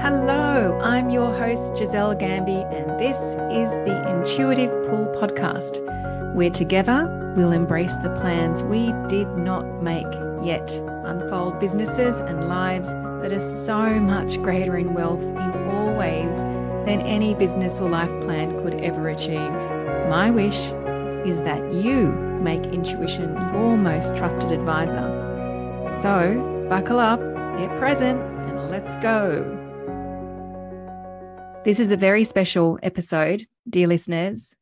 Hello, I'm your host, Gisele Gambi, and this is the Intuitive Pull Podcast, where together we'll embrace the plans we did not make yet, unfold businesses and lives that are so much greater in wealth in all ways than any business or life plan could ever achieve. My wish is that you make intuition your most trusted advisor. So, buckle up, get present, and let's go. This is a very special episode, dear listeners.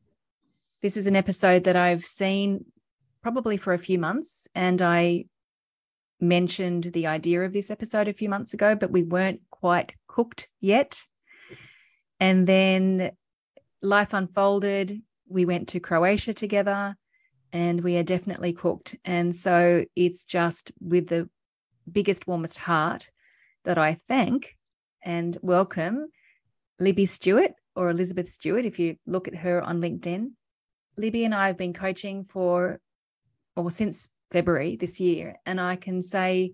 This is an episode that I've seen probably for a few months, and I mentioned the idea of this episode a few months ago, but we weren't quite cooked yet. And then life unfolded. We went to Croatia together and we are definitely cooked. And so it's just with the biggest, warmest heart that I thank and welcome Libby Stewart or Elizabeth Stewart, if you look at her on LinkedIn. Libby and I have been coaching for, or since February this year, and I can say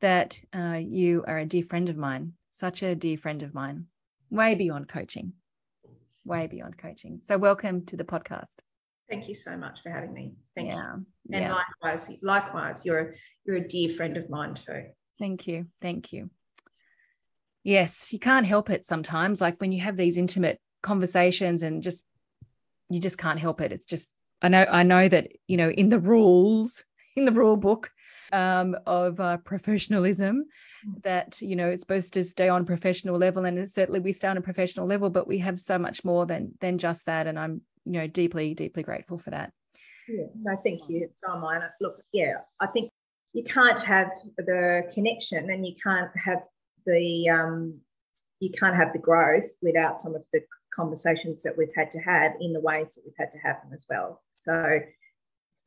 that uh, you are a dear friend of mine, such a dear friend of mine, way beyond coaching, way beyond coaching. So, welcome to the podcast. Thank you so much for having me. Thank yeah, you. And yeah. likewise, likewise, you're you're a dear friend of mine too. Thank you. Thank you. Yes, you can't help it sometimes. Like when you have these intimate conversations and just you just can't help it. It's just I know I know that you know in the rules in the rule book um, of uh, professionalism mm. that you know it's supposed to stay on professional level and certainly we stay on a professional level but we have so much more than than just that and i'm you know deeply deeply grateful for that yeah no thank you it's on mine look yeah i think you can't have the connection and you can't have the um, you can't have the growth without some of the conversations that we've had to have in the ways that we've had to have them as well. So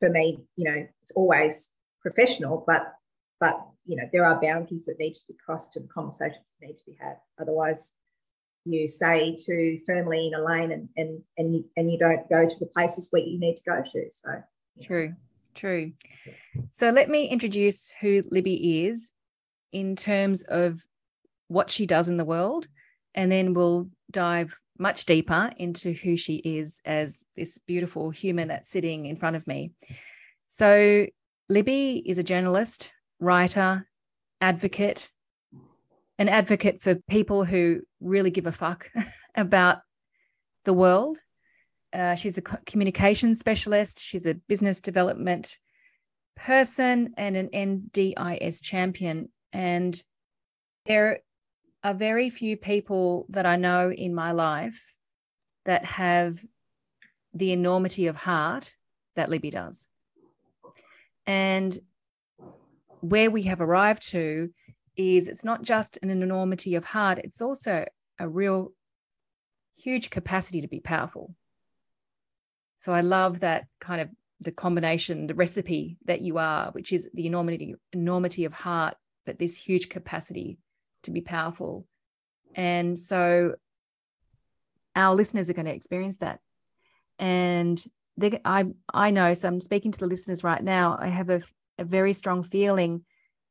for me, you know, it's always professional, but but you know, there are boundaries that need to be crossed and conversations that need to be had. Otherwise, you stay too firmly in a lane and and and you, and you don't go to the places where you need to go to. So true, true. So let me introduce who Libby is in terms of what she does in the world, and then we'll dive much deeper into who she is as this beautiful human that's sitting in front of me. So, Libby is a journalist, writer, advocate, an advocate for people who really give a fuck about the world. Uh, she's a communication specialist, she's a business development person, and an NDIS champion. And there are very few people that I know in my life that have the enormity of heart that Libby does. And where we have arrived to is it's not just an enormity of heart, it's also a real huge capacity to be powerful. So I love that kind of the combination, the recipe that you are, which is the enormity, enormity of heart, but this huge capacity to be powerful. And so our listeners are going to experience that. And they, I, I know, so I'm speaking to the listeners right now. I have a, a very strong feeling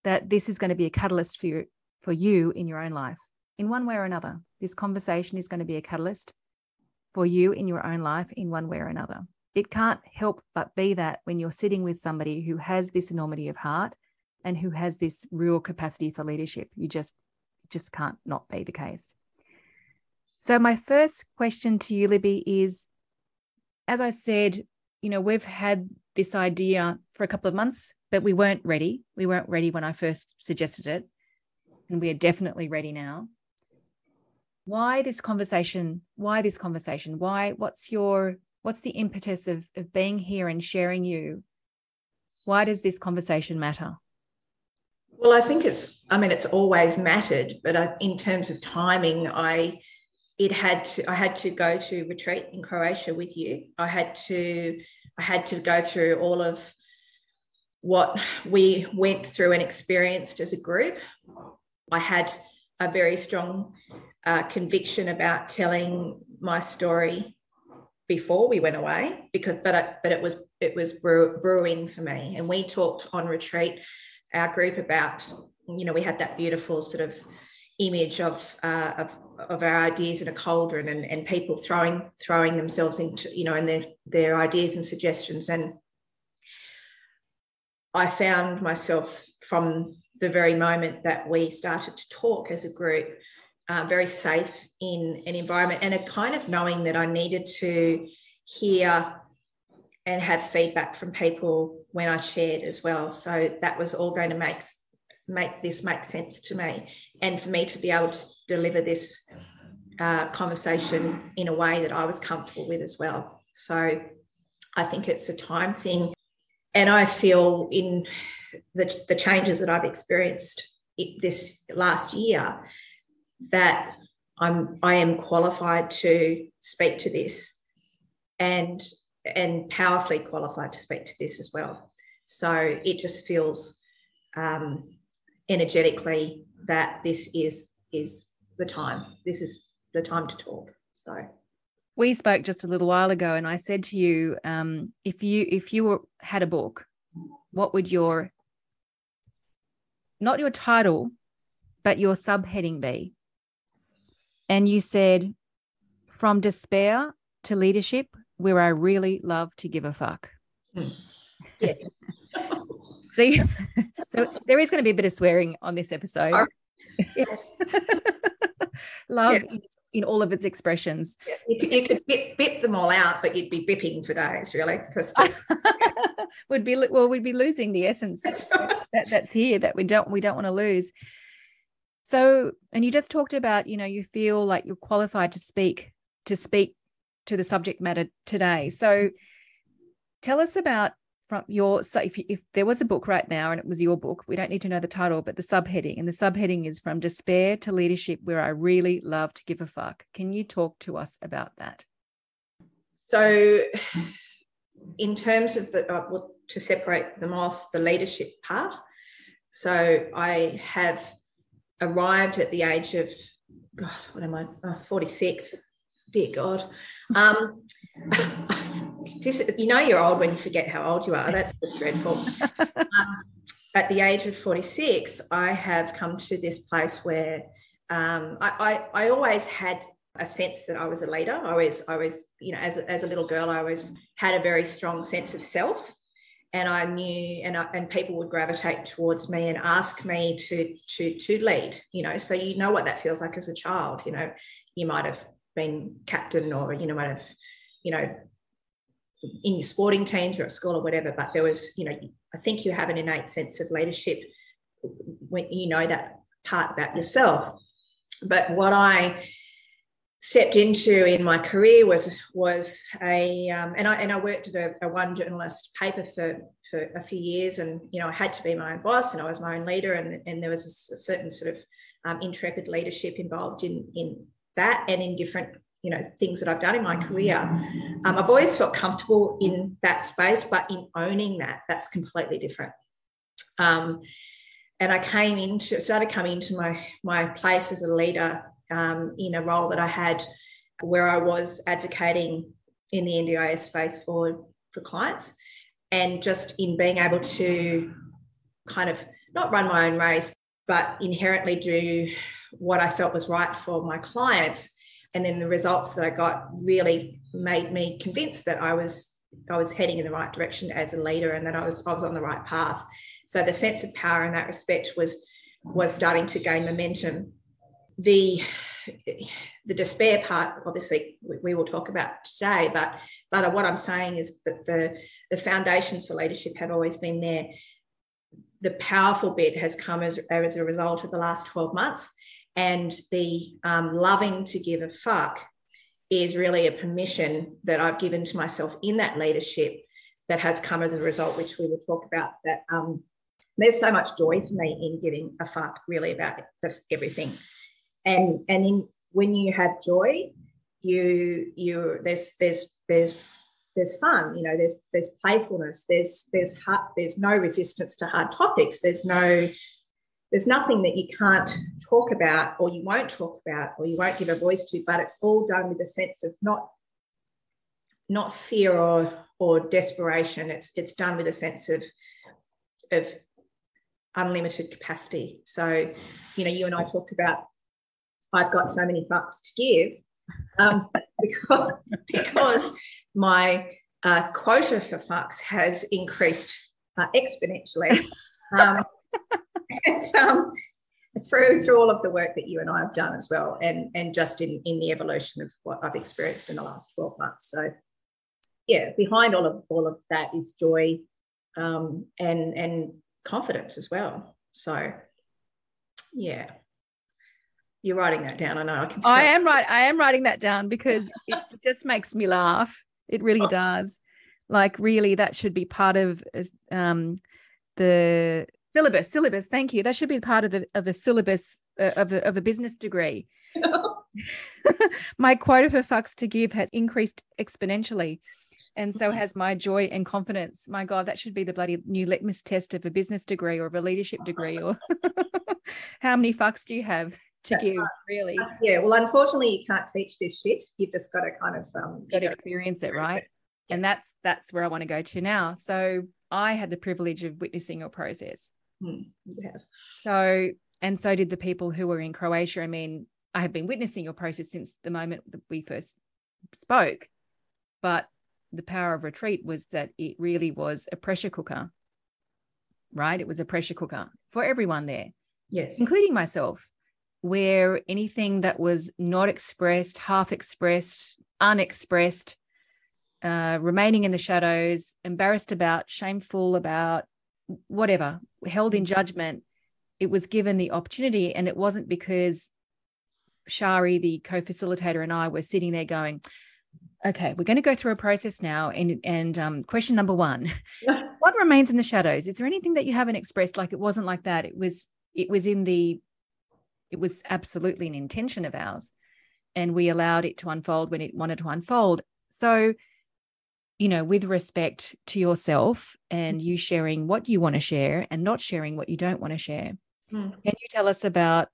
that this is going to be a catalyst for you, for you in your own life, in one way or another. This conversation is going to be a catalyst for you in your own life, in one way or another. It can't help but be that when you're sitting with somebody who has this enormity of heart and who has this real capacity for leadership, you just just can't not be the case. So, my first question to you, Libby, is as I said, you know, we've had this idea for a couple of months, but we weren't ready. We weren't ready when I first suggested it. And we are definitely ready now. Why this conversation? Why this conversation? Why, what's your, what's the impetus of, of being here and sharing you? Why does this conversation matter? Well, I think it's, I mean, it's always mattered, but I, in terms of timing, I, it had to, I had to go to retreat in Croatia with you. I had to, I had to go through all of what we went through and experienced as a group. I had a very strong uh, conviction about telling my story before we went away because but I, but it was it was brewing for me and we talked on retreat our group about you know, we had that beautiful sort of image of uh, of of our ideas in a cauldron and, and people throwing throwing themselves into you know and their their ideas and suggestions and I found myself from the very moment that we started to talk as a group uh, very safe in an environment and a kind of knowing that I needed to hear and have feedback from people when I shared as well. So that was all going to make make this make sense to me, and for me to be able to deliver this uh, conversation in a way that I was comfortable with as well. So I think it's a time thing, and I feel in the, the changes that I've experienced this last year that I'm I am qualified to speak to this and and powerfully qualified to speak to this as well. So it just feels um, energetically that this is is the time. This is the time to talk. So we spoke just a little while ago, and I said to you, um, if you if you were, had a book, what would your not your title, but your subheading be? And you said, from despair to leadership, where I really love to give a fuck. Yeah. See, so there is going to be a bit of swearing on this episode. Yes. love yeah. in, in, all of its expressions. Yeah. You, could, you could bip, bip, them all out, but you'd be bipping for days, really, because would be well, we'd be losing the essence that, that's here that we don't we don't want to lose. So, and you just talked about, you know, you feel like you're qualified to speak to speak to the subject matter today. So, tell us about from your so if, if there was a book right now and it was your book we don't need to know the title but the subheading and the subheading is from despair to leadership where i really love to give a fuck can you talk to us about that so in terms of the uh, well, to separate them off the leadership part so i have arrived at the age of, God, what am I? Oh, 46. Dear God. Um, just, you know, you're old when you forget how old you are. That's dreadful. Um, at the age of 46, I have come to this place where um, I, I, I always had a sense that I was a leader. I was, I was, you know, as a, as a little girl, I always had a very strong sense of self and I knew, and I, and people would gravitate towards me and ask me to to to lead. You know, so you know what that feels like as a child. You know, you might have been captain, or you know, might have, you know, in your sporting teams or at school or whatever. But there was, you know, I think you have an innate sense of leadership when you know that part about yourself. But what I stepped into in my career was was a um, and I and I worked at a, a, one journalist paper for for a few years and you know I had to be my own boss and I was my own leader and and there was a, certain sort of um, intrepid leadership involved in in that and in different you know things that I've done in my career. Um, I've always felt comfortable in that space, but in owning that, that's completely different. Um, and I came into started coming into my my place as a leader um, in a role that I had where I was advocating in the NDIS space for, for clients and just in being able to kind of not run my own race, but inherently do what I felt was right for my clients. And then the results that I got really made me convinced that I was I was heading in the right direction as a leader and that I was I was on the right path. So the sense of power in that respect was was starting to gain momentum the the despair part, obviously, we, we, will talk about today. But but what I'm saying is that the the foundations for leadership have always been there. The powerful bit has come as, as a result of the last 12 months, and the um, loving to give a fuck is really a permission that I've given to myself in that leadership that has come as a result, which we will talk about. That um, there's so much joy for me in giving a fuck, really about the, everything and and in when you have joy you you there's there's there's there's fun you know there's there's playfulness there's there's there's no resistance to hard topics there's no there's nothing that you can't talk about or you won't talk about or you won't give a voice to but it's all done with a sense of not not fear or or desperation it's it's done with a sense of of unlimited capacity. So, you know, you and I talked about I've got so many fucks to give um, because because my uh, quota for fucks has increased uh, exponentially. Um, and, um, through through all of the work that you and I have done as well, and and just in in the evolution of what I've experienced in the last twelve months. So, yeah, behind all of all of that is joy, um, and and confidence as well. So, yeah, you're writing that down. I know. I can. I am right. I am writing that down because it just makes me laugh. It really oh. does. Like, really, that should be part of um, the syllabus syllabus thank you. That should be part of the of a syllabus uh, of, a, of a business degree. My quota for fucks to give has increased exponentially and so has my joy and confidence. My god that should be the bloody new litmus test of a business degree or of a leadership degree or how many fucks do you have to That's give right. really? Uh, yeah well unfortunately you can't teach this shit. You've just got to kind of um got to experience it right? and that's that's where i want to go to now. So i had the privilege of witnessing your process Hmm, so, and so did the people who were in Croatia. I mean, I have been witnessing your process since the moment that we first spoke, but the power of retreat was that it really was a pressure cooker, right? It was a pressure cooker for everyone there, yes, including myself, where anything that was not expressed, half expressed, unexpressed, uh, remaining in the shadows, embarrassed about, shameful about, whatever, held in judgment, it was given the opportunity. And it wasn't because Shari, the co facilitator, and I were sitting there going, okay, we're going to go through a process now. And, and um, question number one what remains in the shadows? Is there anything that you haven't expressed? Like it wasn't like that. It was, it was in the, it was absolutely an intention of ours. And we allowed it to unfold when it wanted to unfold. So you know, with respect to yourself and you sharing what you want to share and not sharing what you don't want to share. Mm. Can you tell us about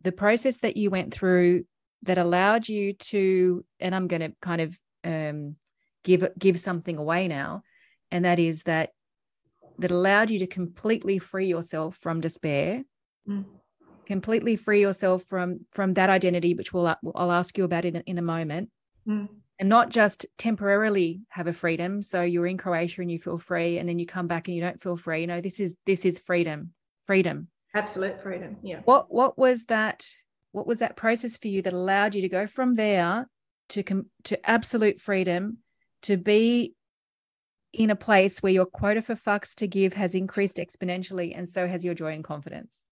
the process that you went through that allowed you to, and I'm going to kind of um, give give something away now, and that is that that allowed you to completely free yourself from despair, mm. completely free yourself from from that identity, which we'll I'll ask you about in in a moment. Mm and not just temporarily have a freedom. So you're in croatia and you feel free and then you come back and you don't feel free. You know this is this is freedom freedom. Absolute freedom yeah. What what was that what was that process for you that allowed you to go from there to com- to absolute freedom to be in a place where your quota for fucks to give has increased exponentially and so has your joy and confidence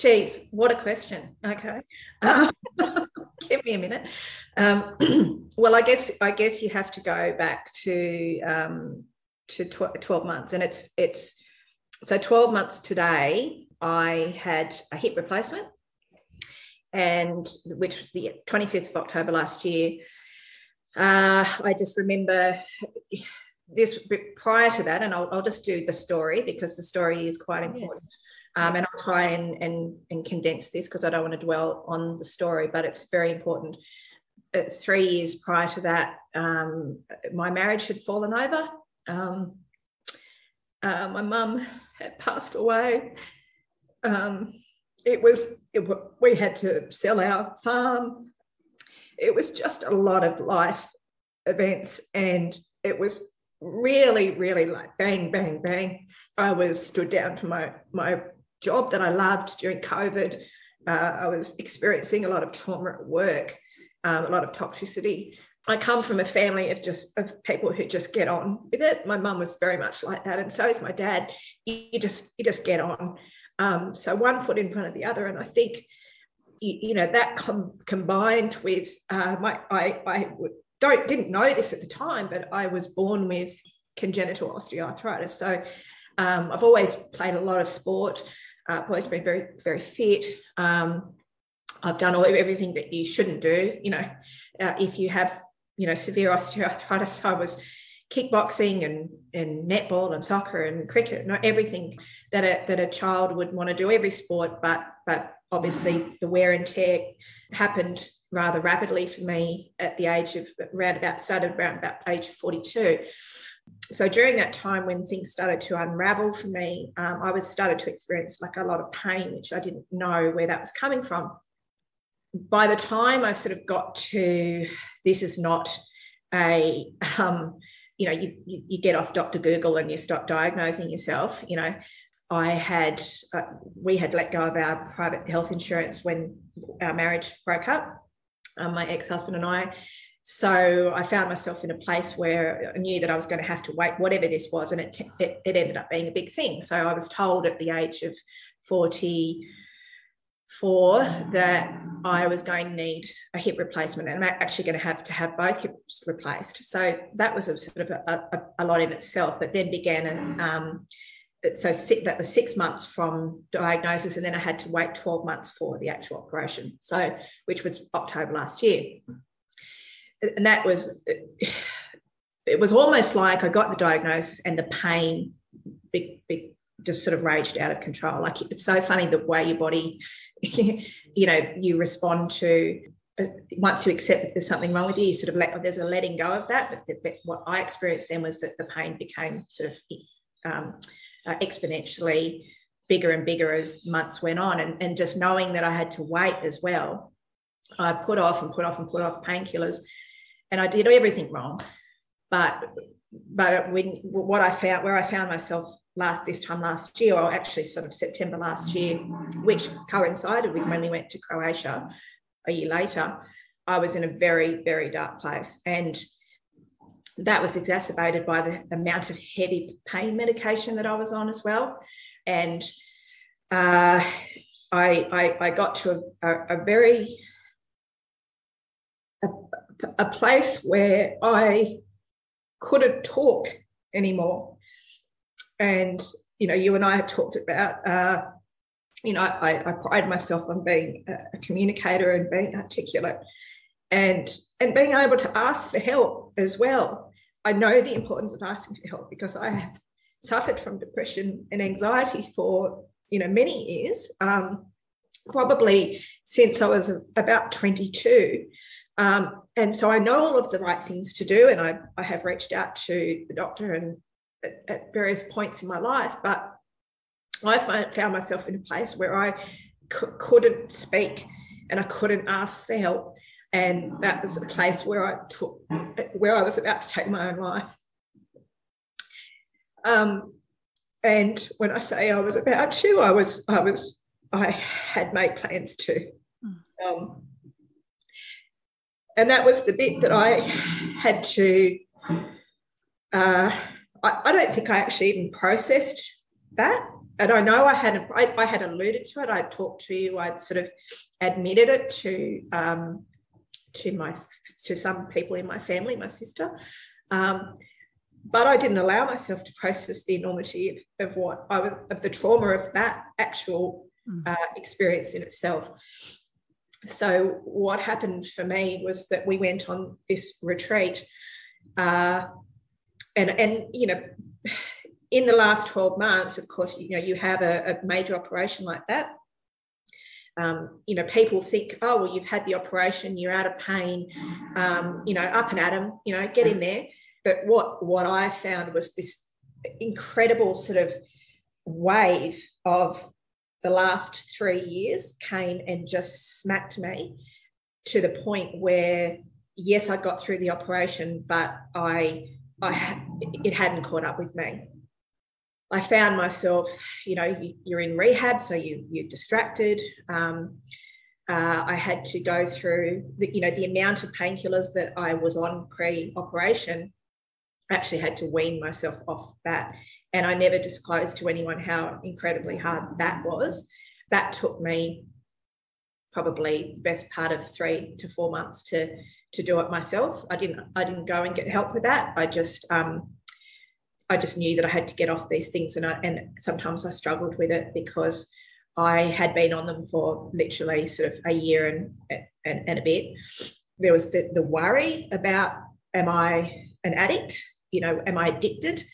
Geez, what a question. Okay. Um, give me a minute. Um, well, I guess I guess you have to go back to um, to tw- 12 months. And it's it's so 12 months today, I had a hip replacement, and which was the 25th of October last year. Uh, I just remember this prior to that, and I'll, I'll, just do the story because the story is quite important. Yes. Um, and I'll try and, and, and condense this because I don't want to dwell on the story, but it's very important. Uh, three years prior to that, um, my marriage had fallen over. Um, uh, my mum had passed away. Um, it was, it, we had to sell our farm. It was just a lot of life events and it was really, really like bang, bang, bang. I was stood down to my my job that I loved during COVID. Uh, I was experiencing a lot of trauma at work, um, a lot of toxicity. I come from a family of just of people who just get on with it. My mum was very much like that, and so is my dad. You, just you just get on. Um, so one foot in front of the other, and I think you, you know that com- combined with uh, my I, I don't didn't know this at the time, but I was born with congenital osteoarthritis. So um, I've always played a lot of sport. Uh, always been very, very fit. Um, I've done all everything that you shouldn't do. You know, uh, if you have, you know, severe osteoarthritis, I was kickboxing and and netball and soccer and cricket, not everything that a that a child would want to do, every sport, but but obviously the wear and tear happened rather rapidly for me at the age of around about started around about age of 42 so during that time when things started to unravel for me, um, I was started to experience like a lot of pain, which I didn't know where that was coming from. By the time I sort of got to this is not a um, you know you, you, you get off Dr. Google and you stop diagnosing yourself. You know, I had uh, we had let go of our private health insurance when our marriage broke up. Um, my ex-husband and I so I found myself in a place where I knew that I was going to have to wait, whatever this was, and it, it, it ended up being a big thing. So I was told at the age of 44 that I was going to need a hip replacement, and I'm actually going to have to have both hips replaced. So that was a sort of a, a, a lot in itself. But then began an um, so that was six months from diagnosis, and then I had to wait 12 months for the actual operation. So, which was October last year and that was it was almost like I got the diagnosis and the pain big, big, just sort of raged out of control. Like it's so funny the way your body, you know, you respond to. Uh, once you accept that there's something wrong with you, you sort of let there's a letting go of that. But, the, but what I experienced then was that the pain became sort of um, uh, exponentially bigger and bigger as months went on, and, and just knowing that I had to wait as well. I put off and put off and put off painkillers and I did everything wrong. But but when what I found where I found myself last this time last year, or actually sort of September last year, which coincided with when we went to Croatia a year later, I was in a very very dark place, and that was exacerbated by the amount of heavy pain medication that I was on as well, and uh, I, I, I got to a, a, a very a, a place where I couldn't talk anymore. And, you know, you and I have talked about, uh, you know, I, I pride myself on being a communicator and being articulate and, and being able to ask for help as well. I know the importance of asking for help because I have suffered from depression and anxiety for, you know, many years. Um, probably since I was about 22. Um, and so I know all of the right things to do, and I, I have reached out to the doctor and at, at various points in my life, but I find, found myself in a place where I c- couldn't speak and I couldn't ask for help, and that was a place where I took where I was about to take my own life. Um, and when I say I was about to, I was I was I had made plans to. Hmm. Um, and that was the bit that I had to. Uh, I, I, don't think I actually even processed that, and I know I had I, I had alluded to it. I'd talked to you. I'd sort of admitted it to um, to my to some people in my family, my sister. Um, but I didn't allow myself to process the enormity of, of what I was of the trauma of that actual. Uh, experience in itself. So what happened for me was that we went on this retreat uh, and and you know in the last 12 months of course you know you have a, a major operation like that. Um, you know people think oh well you've had the operation you're out of pain um, you know up and at them you know get in there. But what what i found was this incredible sort of wave of the last three years came and just smacked me to the point where yes i got through the operation but i i it hadn't caught up with me i found myself you know you're in rehab so you you're distracted um, uh, I had to go through the, you know, the amount of painkillers that I was on pre-operation. Actually had to wean myself off that. And I never disclosed to anyone how incredibly hard that was. That took me probably the best part of three to four months to to do it myself. I didn't I didn't go and get help with that. I just um, I just knew that I had to get off these things, and I, and sometimes I struggled with it because I had been on them for literally sort of a year and and, and a bit. There was the, the worry about am I an addict? You know, am I addicted?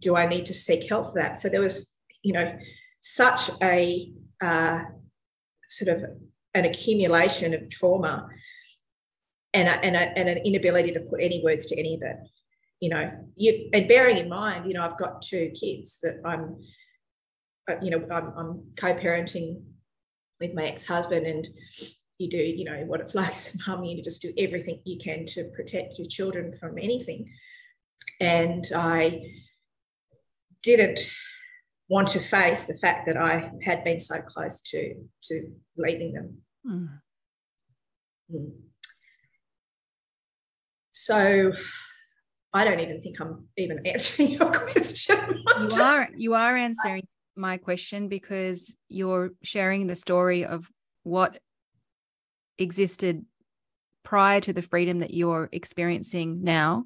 do I need to seek help for that? So there was, you know, such a uh, sort of an accumulation of trauma and, a, and, a, and an inability to put any words to any of it. you know, you and bearing in mind, you know, I've got two kids that I'm, uh, you know, I'm, I'm co-parenting with my ex-husband, and you do, you know, what it's like as a mum. You just do everything you can to protect your children from anything, and I didn't want to face the fact that I had been so close to to leaving them. Mm. Mm. So I don't even think I'm even answering your question. you are you are answering my question because you're sharing the story of what existed prior to the freedom that you're experiencing now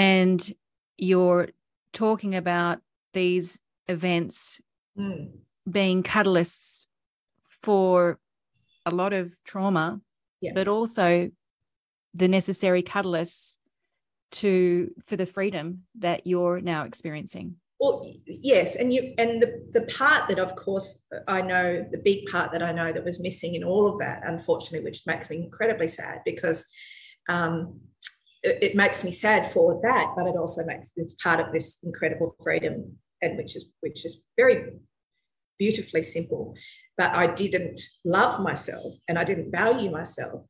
and you're talking about these events mm. being catalysts for a lot of trauma yeah. but also the necessary catalysts to for the freedom that you're now experiencing well yes and you and the, the part that of course i know the big part that i know that was missing in all of that unfortunately which makes me incredibly sad because um, it, it, makes me sad for that but it also makes it's part of this incredible freedom and which is which is very beautifully simple but i didn't love myself and i didn't value myself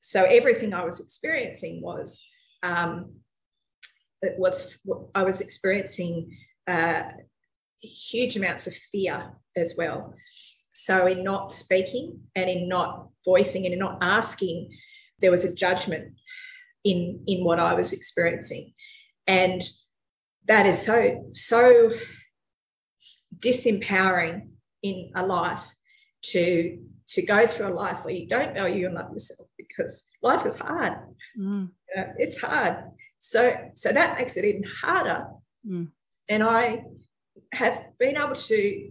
so everything i was experiencing was um, it was I was experiencing uh, huge amounts of fear as well. So in not speaking and in not voicing and in not asking, there was a judgment in in what I was experiencing, and that is so so disempowering in a life to to go through a life where you don't value and love yourself because life is hard. Mm. It's hard. So, so that makes it even harder. Mm. And I have been able to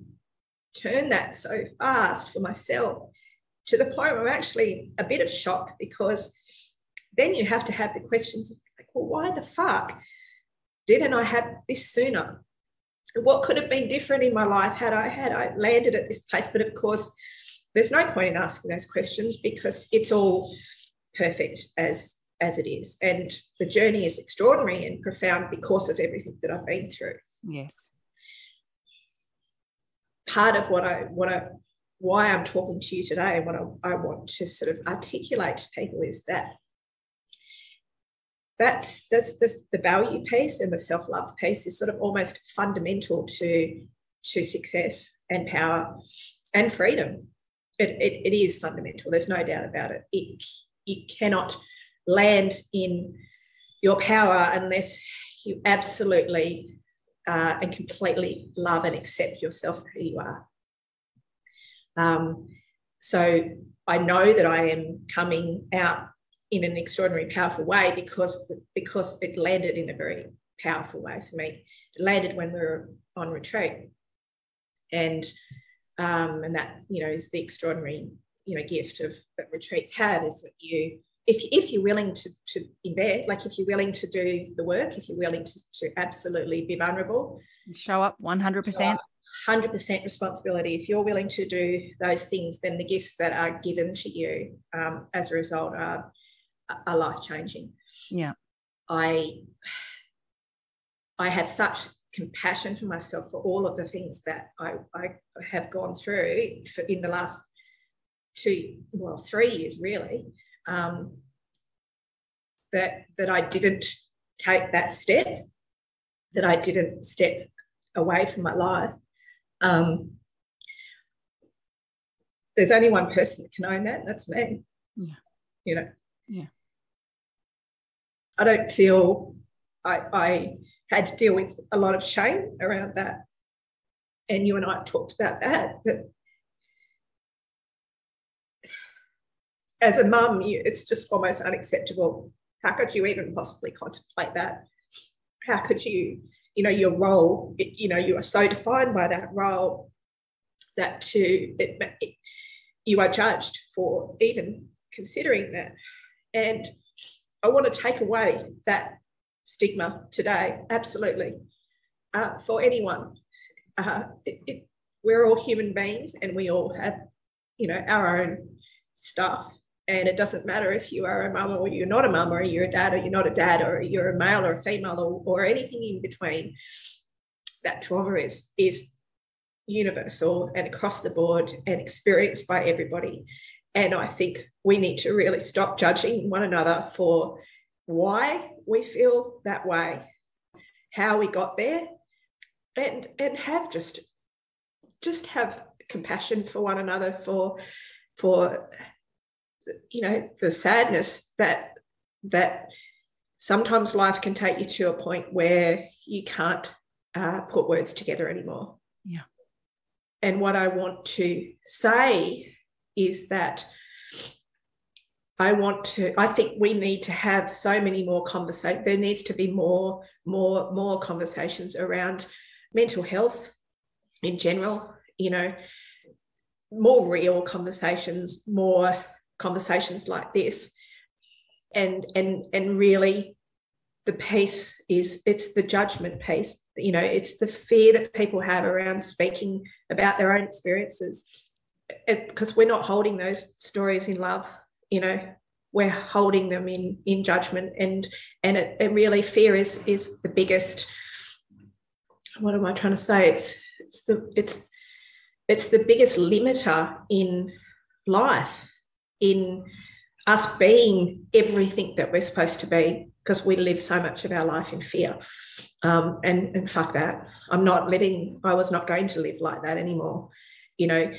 turn that so fast for myself to the point where I'm actually a bit of shock because then you have to have the questions like, well, why the fuck didn't I have this sooner? What could have been different in my life had I had I landed at this place? But of course, there's no point in asking those questions because it's all perfect as as it is. And the journey is extraordinary and profound because of everything that I've been through. Yes. Part of what I what I why I'm talking to you today and what I, I want to sort of articulate to people is that that's that's the value piece and the self-love piece is sort of almost fundamental to to success and power and freedom. It, it, it is fundamental. There's no doubt about it. It, it cannot land in your power unless you absolutely uh, and completely love and accept yourself who you are. Um, so I know that I am coming out in an extraordinary, powerful way because because it landed in a very powerful way for me. It landed when we were on retreat, and um, and that you know is the extraordinary you know gift of that retreats have is that you if, if you're willing to, to invest, like if you're willing to do the work, if you're willing to, to absolutely be vulnerable, show up 100%. 100% responsibility. If you're willing to do those things, then the gifts that are given to you um, as a result are, are life changing. Yeah. I, I have such compassion for myself for all of the things that I, I have gone through in the last two, well, three years really um, that that I didn't take that step, that I didn't step away from my life. Um, there's only one person that can own that, that's me. Yeah. You know. Yeah. I don't feel I, I had to deal with a lot of shame around that. And you and I talked about that, but as a mum, it's just almost unacceptable. How could you even possibly contemplate that? How could you, you know, your role, you know, you are so defined by that role that to it, it, you are judged for even considering that. And I want to take away that stigma today, absolutely, uh, for anyone. Uh, it, we're all human beings and we all have, you know, our own stuff And it doesn't matter if you are a mum or you're not a mum, or you're a dad or you're not a dad, or you're a male or a female, or, or anything in between. That trauma is is universal and across the board and experienced by everybody. And I think we need to really stop judging one another for why we feel that way, how we got there, and and have just just have compassion for one another for for you know the sadness that that sometimes life can take you to a point where you can't uh, put words together anymore. Yeah. And what I want to say is that I want to, I think we need to have so many more conversations. There needs to be more, more, more conversations around mental health in general, you know, more real conversations, more conversations like this. And and and really the piece is it's the judgment piece. You know, it's the fear that people have around speaking about their own experiences. Because we're not holding those stories in love, you know, we're holding them in in judgment. And and it, it really fear is is the biggest what am i trying to say? It's it's the it's it's the biggest limiter in life in us being everything that we're supposed to be because we live so much of our life in fear. Um, and and fuck that. I'm not living i was not going to live like that anymore you know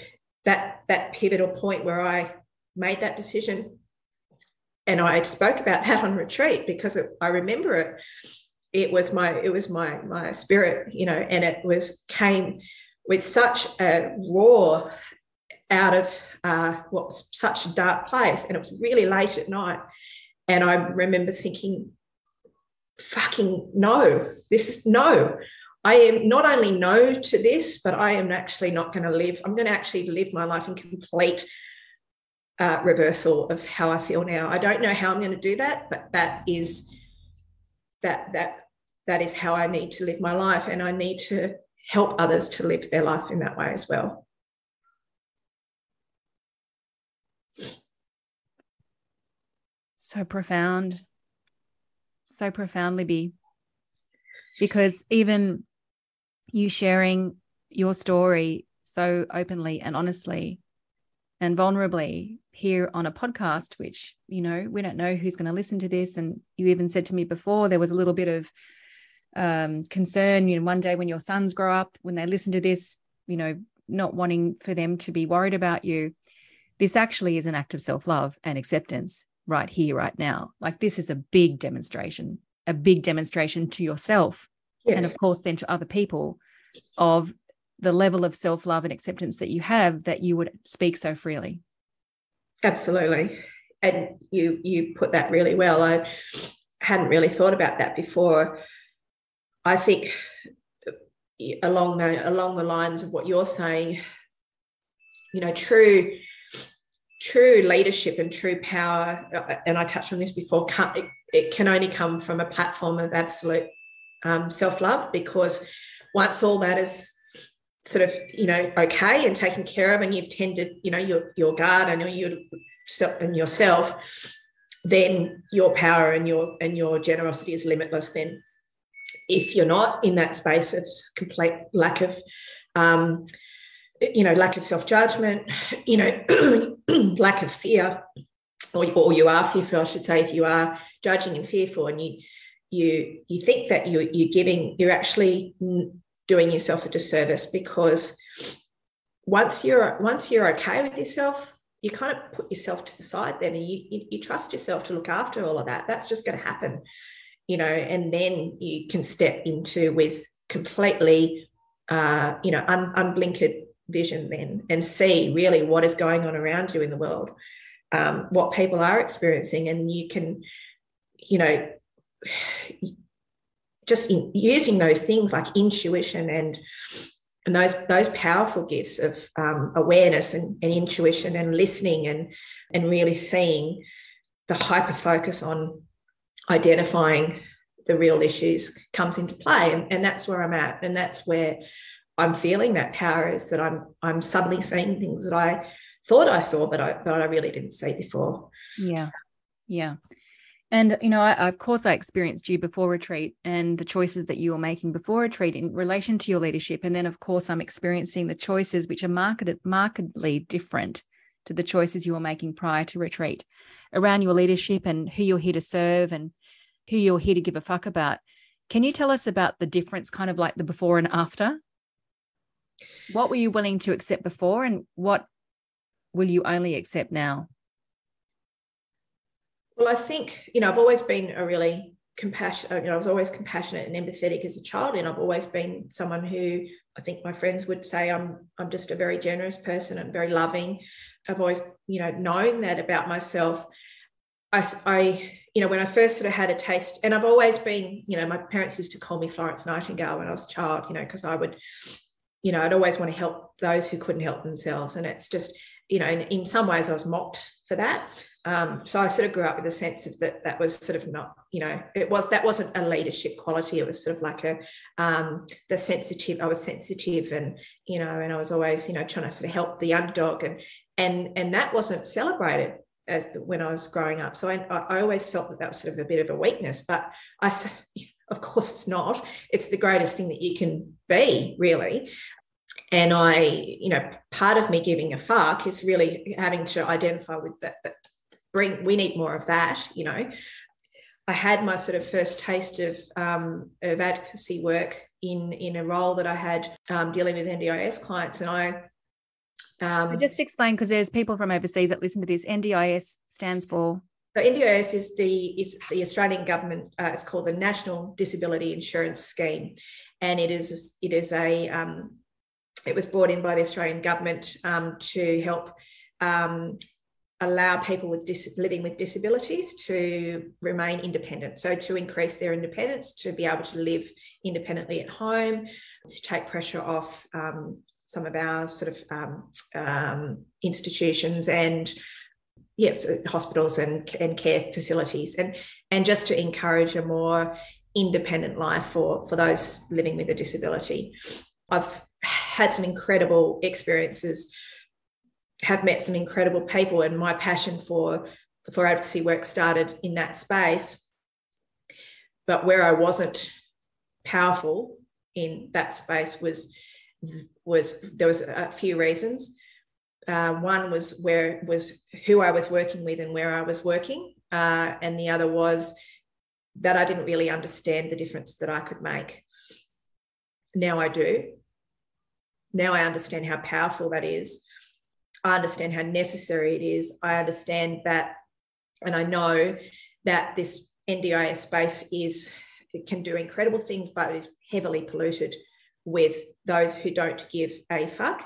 that that pivotal point where i made that decision and I spoke about that on retreat because it, I remember it. It was my it was my my spirit, you know, and it was came with such a roar out of uh, what was such a dark place, and it was really late at night. And I remember thinking, "Fucking no! This is no! I am not only no to this, but I am actually not going to live. I'm going to actually live my life in complete uh, reversal of how I feel now. I don't know how I'm going to do that, but that is that that that is how I need to live my life, and I need to help others to live their life in that way as well. So profound, so profound, Libby. Because even you sharing your story so openly and honestly and vulnerably here on a podcast, which, you know, we don't know who's going to listen to this. And you even said to me before there was a little bit of um, concern, you know, one day when your sons grow up, when they listen to this, you know, not wanting for them to be worried about you. This actually is an act of self love and acceptance right here, right now. Like this is a big demonstration, a big demonstration to yourself. Yes. And of course, then to other people of the level of self love and acceptance that you have that you would speak so freely. Absolutely. And you you put that really well. I hadn't really thought about that before. I think uh, along the along the lines of what you're saying, you know, true true leadership and true power, uh, and I touched on this before, it, it can only come from a platform of absolute um, self love because once all that is sort of you know okay and taken care of and you've tended you know your your garden or your and yourself then your power and your and your generosity is limitless. Then if you're not in that space of complete lack of um, you know lack of self-judgment you know lack of fear or, or you are fearful i should say if you are judging and fearful and you you you think that you, you're giving you're actually doing yourself a disservice because once you're once you're okay with yourself you kind of put yourself to the side then and you, you, you trust yourself to look after all of that. That's just going to happen you know and then you can step into with completely uh, you know un, unblinkered vision then and see really what is going on around you in the world um, what people are experiencing and you can you know just in using those things like intuition and and those those powerful gifts of um, awareness and, and, intuition and listening and and really seeing the hyper focus on identifying the real issues comes into play and, and that's where i'm at and that's where i'm feeling that power is that i'm i'm suddenly seeing things that i thought I saw, but I but I really didn't see before. Yeah, yeah. And you know, I, of course, I experienced you before retreat and the choices that you were making before retreat in relation to your leadership, and then of course, I'm experiencing the choices which are marketed markedly different to the choices you were making prior to retreat around your leadership and who you're here to serve and who you're here to give a fuck about. Can you tell us about the difference, kind of like the before and after? What were you willing to accept before, and what will you only accept now? Well, I think, you know, I've always been a really compassionate, uh, you know, I was always compassionate and empathetic as a child. And I've always been someone who I think my friends would say I'm I'm just a very generous person and very loving. I've always, you know, known that about myself. I, I, you know, when I first sort of had a taste, and I've always been, you know, my parents used to call me Florence Nightingale when I was a child, you know, because I would, you know, I'd always want to help those who couldn't help themselves. And it's just, you know, in, in some ways I was mocked for that. Um, so I sort of grew up with a sense of that that was sort of not, you know, it was that wasn't a leadership quality. It was sort of like a um, the sensitive. I was sensitive, and you know, and I was always, you know, trying to sort of help the underdog, and and and that wasn't celebrated as when I was growing up. So I, I always felt that that was sort of a bit of a weakness, but I. Of course, it's not. It's the greatest thing that you can be, really and I, you know, part of me giving a fuck is really having to identify with that, that bring we need more of that you know i had my sort of first taste of um, of advocacy work in in a role that i had um, dealing with NDIS clients and i um, just explain because there's people from overseas that listen to this NDIS stands for so NDIS is the is the Australian government. Uh, it's called the National Disability Insurance Scheme, and it is it is a um, it was brought in by the Australian government um, to help um, allow people with dis- living with disabilities to remain independent. So, to increase their independence, to be able to live independently at home, to take pressure off um, some of our sort of um, um, institutions and yes, hospitals and, and care facilities, and and just to encourage a more independent life for for those living with a disability. I've had some incredible experiences have met some incredible people and my passion for for advocacy work started in that space. But where i wasn't powerful in that space was was there was a few reasons. Uh, one was where was who i was working with and where i was working. Uh, and the other was that i didn't really understand the difference that i could make. Now i do. Now i understand how powerful that is I understand how necessary it is. I understand that, and I know that this NDIS space is it can do incredible things, but it is heavily polluted with those who don't give a fuck.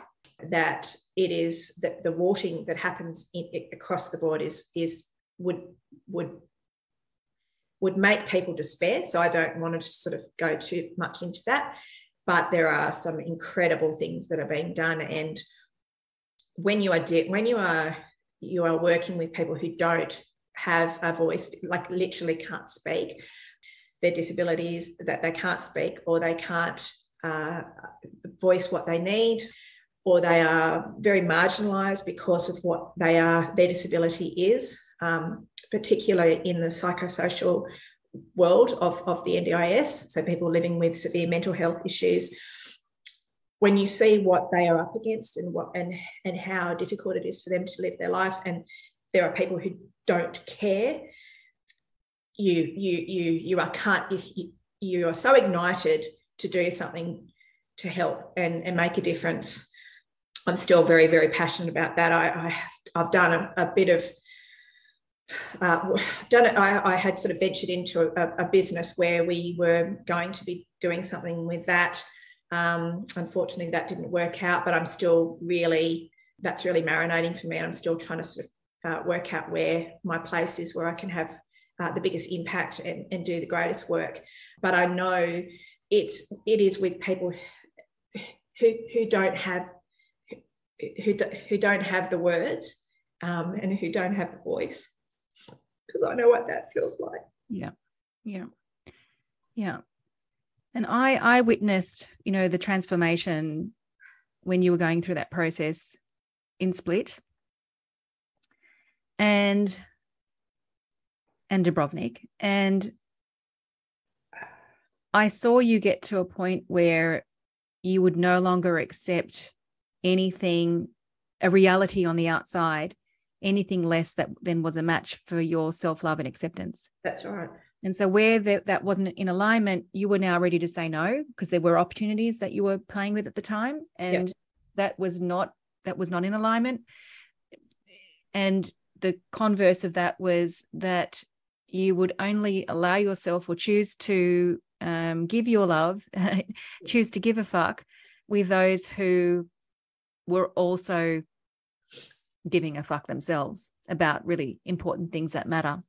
That it is that the rorting that happens in, across the board is is would would would make people despair. So I don't want to sort of go too much into that, but there are some incredible things that are being done and when you are de- when you are you are working with people who don't have a voice, like literally can't speak, their disabilities that they can't speak or they can't uh, voice what they need, or they are very marginalised because of what they are their disability is, um, particularly in the psychosocial world of, of the NDIS. So people living with severe mental health issues when you see what they are up against and what and and how difficult it is for them to live their life and there are people who don't care you you you you are can't if you, you are so ignited to do something to help and, and make a difference i'm still very very passionate about that i, I have i've done a, a bit of uh, I've done it. I, I, had sort of ventured into a, a business where we were going to be doing something with that um, unfortunately, that didn't work out, but I'm still really, that's really marinating for me. I'm still trying to sort of uh, work out where my place is, where I can have uh, the biggest impact and, and do the greatest work. But I know it's, it is with people who, who don't have, who, who don't have the words um, and who don't have the voice. Because I know what that feels like. Yeah. Yeah. Yeah and i i witnessed you know the transformation when you were going through that process in Split and and Dubrovnik. And I saw you get to a point where you would no longer accept anything, a reality on the outside, anything less that then was a match for your self love and acceptance. That's right. And so, where that, that wasn't in alignment, you were now ready to say no because there were opportunities that you were playing with at the time, and yep. that was not that was not in alignment. And the converse of that was that you would only allow yourself or choose to um, give your love, choose to give a fuck with those who were also giving a fuck themselves about really important things that matter.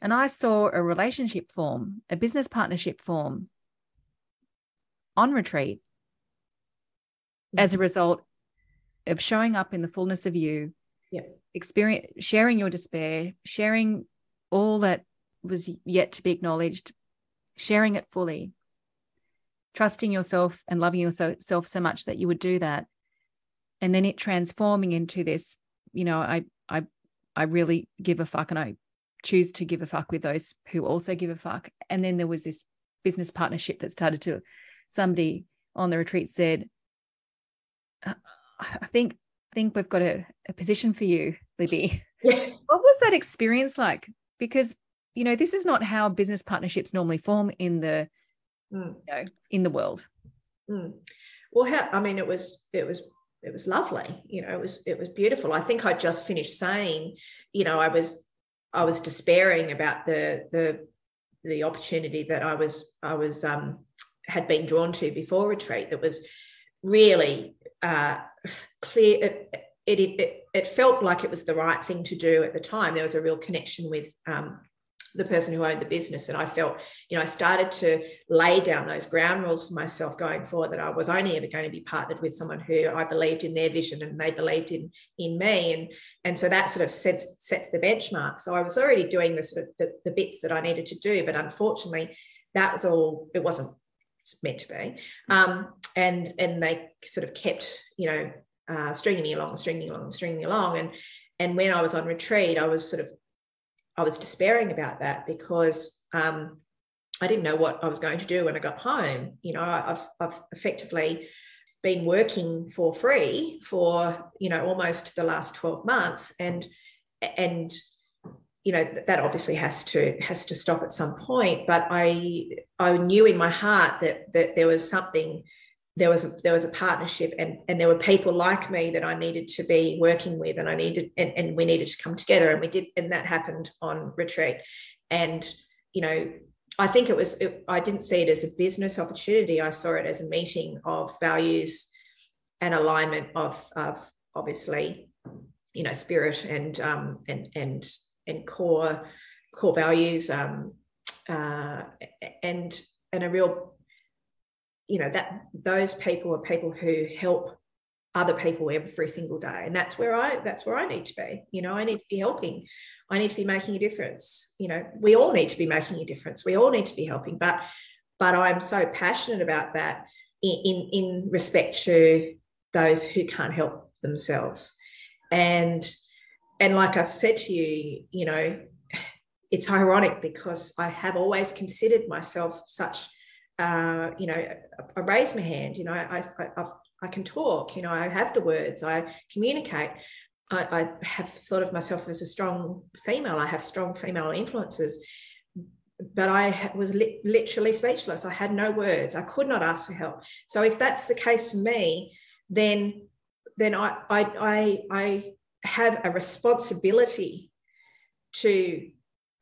And I saw a relationship form, a business partnership form on retreat as a mm-hmm. result of showing up in the fullness of you, yep. experience sharing your despair, sharing all that was yet to be acknowledged, sharing it fully, trusting yourself and loving yourself so much that you would do that. And then it transforming into this, you know, I I I really give a fuck and I choose to give a fuck with those who also give a fuck. And then there was this business partnership that started to somebody on the retreat said, uh, I think I think we've got a, a position for you, Libby. Yeah. What was that experience like? Because you know this is not how business partnerships normally form in the mm. you know in the world. Mm. Well, how I mean, it was it was it was lovely. You know, it was it was beautiful. I think I just finished saying, you know, I was I was despairing about the the the opportunity that I was I was um, had been drawn to before retreat that was really uh, clear. It, it, it, it, felt like it was the right thing to do at the time. There was a real connection with um, the person who owned the business. And I felt, you know, I started to lay down those ground rules for myself going forward that I was only ever going to be partnered with someone who I believed in their vision and they believed in in me. And, and so that sort of sets, sets the benchmark. So I was already doing the sort of the, the bits that I needed to do, but unfortunately, that was all, it wasn't meant to be. Um, and, and they sort of kept, you know, uh, stringing me along, stringing me along, stringing me along. And, and when I was on retreat, I was sort of I was despairing about that because um, I didn't know what I was going to do when I got home. You know, I've, I've effectively been working for free for you know almost the last 12 months and and you know that obviously has to has to stop at some point but i i knew in my heart that that there was something there was a, there was a partnership and and there were people like me that I needed to be working with and I needed and, and we needed to come together and we did and that happened on retreat. And you know I think it was it, I didn't see it as a business opportunity. I saw it as a meeting of values and alignment of, of obviously you know spirit and um, and and and core core values um, uh, and and a real you know that those people are people who help other people every single day. And that's where i that's where i need to be. You know i need to be helping. I need to be making a difference. You know we all need to be making a difference. We all need to be helping. But but i'm so passionate about that in in, in respect to those who can't help themselves. And and like i've said to you you know it's ironic because i have always considered myself such uh, you know, I, I, raise my hand, you know, I, I, I, can talk, you know, I have the words, I communicate. I, I have thought of myself as a strong female. I have strong female influences, but I was li- literally speechless. I had no words. I could not ask for help. So if that's the case for me, then then I I I, I have a responsibility to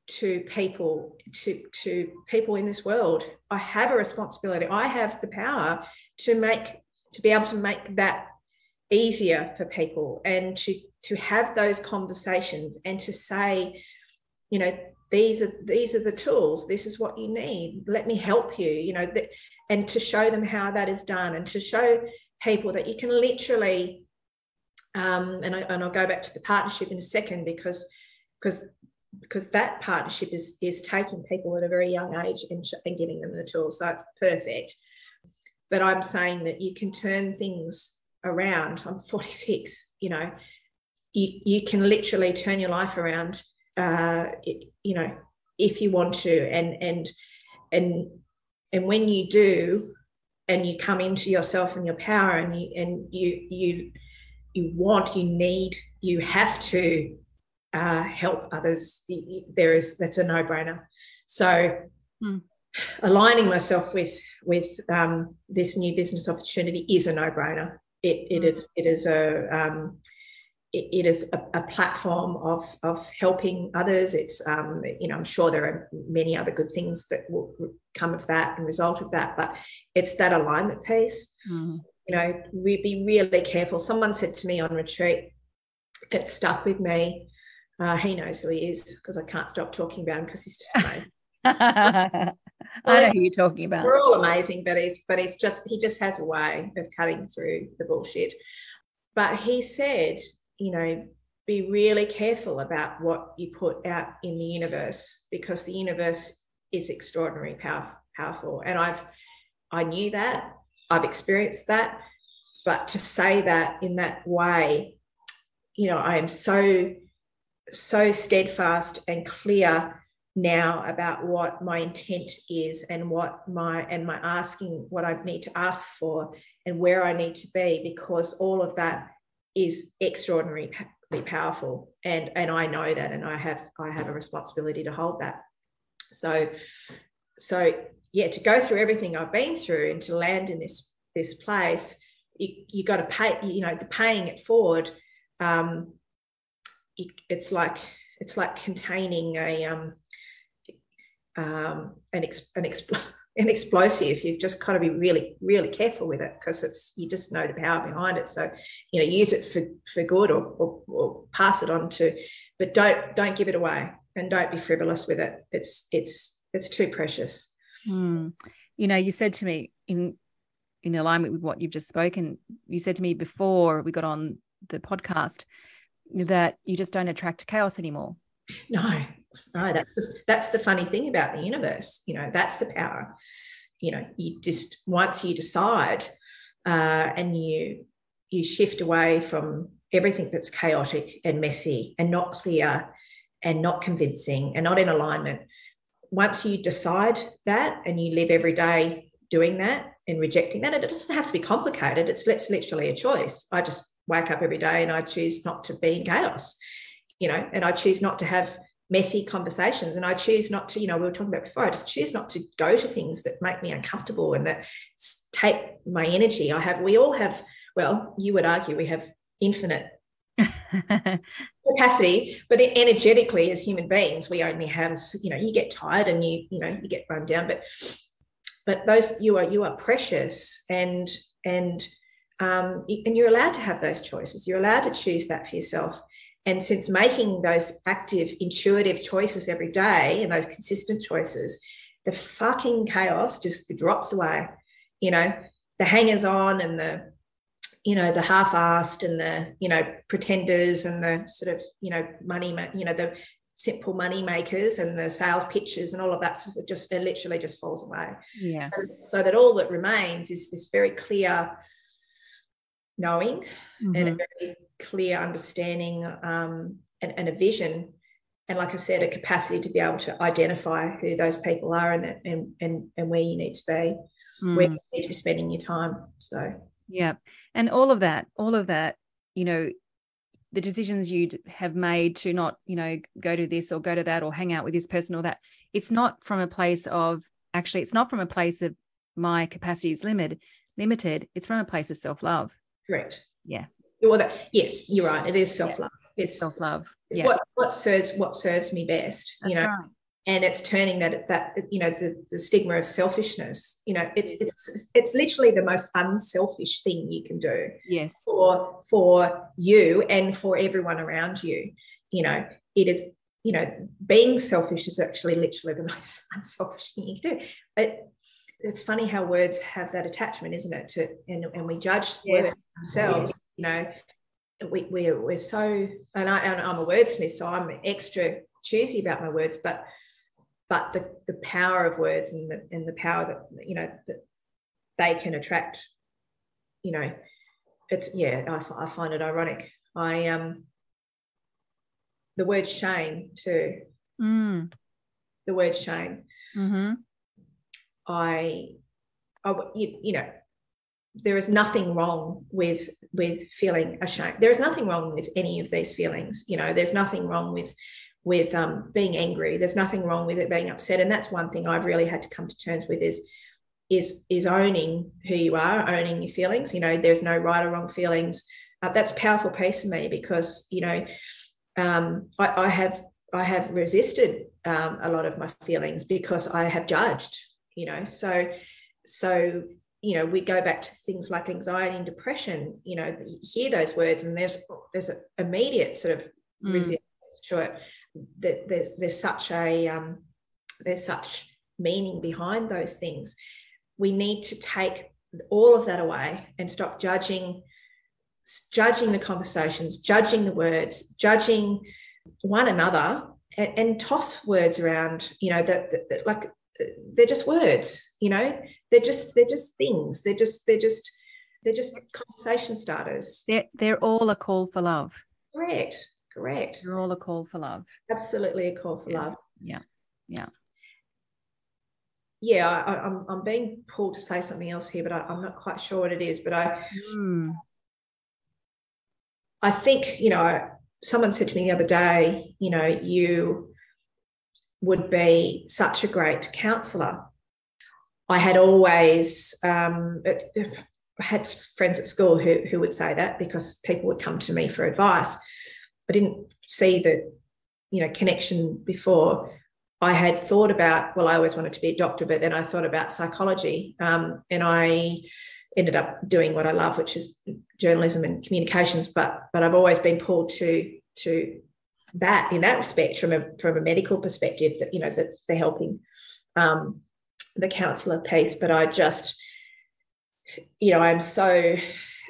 to people to to people in this world. I have a responsibility. I have the power to make to be able to make that easier for people and to to have those conversations and to say you know these are these are the tools. This is what you need. Let me help you you know that, and to show them how that is done and to show people that you can literally um, and, I, and I'll go back to the partnership in a second because because because that partnership is is taking people at a very young age and, and giving them the tools. So it's perfect. But I'm saying that you can turn things around. I'm 46, you know, you, you can literally turn your life around uh, you know if you want to and and and and when you do and you come into yourself and your power and you and you you you want you need you have to uh, help others there is that's a no-brainer so mm. aligning myself with with um, this new business opportunity is a no-brainer it, it mm. is it is a um, it, is a, a, platform of of helping others. It's um, you know I'm sure there are many other good things that will come of that and result of that, but it's that alignment piece. Mm. You know, we be really careful. Someone said to me on retreat, it stuck with me. Uh, he knows who he is because I can't stop talking about him because he's just amazing. I know who you're talking about. We're all amazing, but he's but he's just he just has a way of cutting through the bullshit. But he said, you know, be really careful about what you put out in the universe because the universe is extraordinarily power, powerful. And I've, I knew that, I've experienced that, but to say that in that way, you know, I am so, so steadfast and clear now about what my intent is and what my and my asking what I need to ask for and where I need to be because all of that is extraordinarily powerful. And and I know that and I have I have a responsibility to hold that. So so yeah to go through everything I've been through and to land in this this place you, you got to pay you know the paying it forward um it, it's like it's like containing a um um an, ex, an expl- an explosive. You've just got to be really really careful with it because it's you just know the power behind it. So you know use it for for good or, or, or pass it on to but don't don't give it away and don't be frivolous with it. It's it's it's too precious. Mm. you know you said to me in in alignment with what you've just spoken you said to me before we got on the podcast that you just don't attract chaos anymore no no that's the, that's the funny thing about the universe you know that's the power you know you just once you decide uh, and you you shift away from everything that's chaotic and messy and not clear and not convincing and not in alignment once you decide that and you live every day doing that and rejecting that, it doesn't have to be complicated. It's, it's literally a choice. I just wake up every day and I choose not to be in chaos, you know, and I choose not to have messy conversations and I choose not to, you know, we were talking about before, I just choose not to go to things that make me uncomfortable and that take my energy. I have, we all have, well, you would argue we have infinite capacity but energetically as human beings we only have you know you get tired and you you know you get run down but but those you are you are precious and and um, and you're allowed to have those choices. You're allowed to choose that for yourself. And since making those active intuitive choices every day and those consistent choices the fucking chaos just drops away. You know the hangers on and the you know the half-assed and the you know pretenders and the sort of you know money you know the simple money makers and the sales pitches and all of that stuff just it literally just falls away. Yeah. So that all that remains is this very clear knowing mm-hmm. and a mm-hmm. very clear understanding um, and, and, a vision and like i said a capacity to be able to identify who those people are and and and, and where you need to be mm. where you need to be spending your time so yeah and all of that all of that you know the decisions you have made to not you know go to this or go to that or hang out with this person or that it's not from a place of actually it's not from a place of my capacity is limited limited it's from a place of self-love correct. Yeah. Well that, yes you're right. It is self-love. Yeah. it's self-love. Yeah. what, what serves what serves me best That's you know? right. And it's turning that that you know the, the stigma of selfishness you know it's it's it's literally the most unselfish thing you can do yes. for for you and for everyone around you you know? It is you know being selfish is actually literally the most unselfish thing you can do. But it's funny how words have that attachment isn't it to and, and we judge yes. words themselves you know we, we're, we're so and, I, and i'm a wordsmith so i'm extra choosy about my words but but the, the power of words and the, and the power that you know that they can attract you know it's yeah I, I find it ironic i um the word shame too. Mm. The word shame. Mm-hmm. I, I you, you know, there is nothing wrong with with feeling ashamed. There is nothing wrong with any of these feelings. You know, there's nothing wrong with with um, being angry. There's nothing wrong with it being upset, and that's one thing I've really had to come to terms with is is is owning who you are, owning your feelings. You know, there's no right or wrong feelings. Uh, that's powerful piece for me because you know um, I, I, have I have resisted um, a lot of my feelings because I have judged. You know, so so you know we go back to things like anxiety and depression. You know, you hear those words and there's there's an immediate sort of mm. resistance to it. There's there's such a um, there's such meaning behind those things we need to take all of that away and stop judging judging the conversations judging the words judging one another and, and toss words around you know that, that like they're just words you know they're just they're just things they're just they're just they're just conversation starters they're, they're all a call for love correct correct they're all a call for love absolutely a call for yeah. love yeah yeah yeah, I, am I'm, I'm being pulled to say something else here, but I, am not quite sure what it is. But I, mm. I think you know, someone said to me the other day, you know, you would be such a great counsellor. I had always um, had friends at school who who would say that because people would come to me for advice. I didn't see the you know connection before I had thought about, well, I always wanted to be a doctor, but then I thought about psychology. Um, and I ended up doing what I love, which is journalism and communications. But but I've always been pulled to to that in that respect from a from a medical perspective that you know that they're helping um, the counsellor piece. But I just, you know, I'm so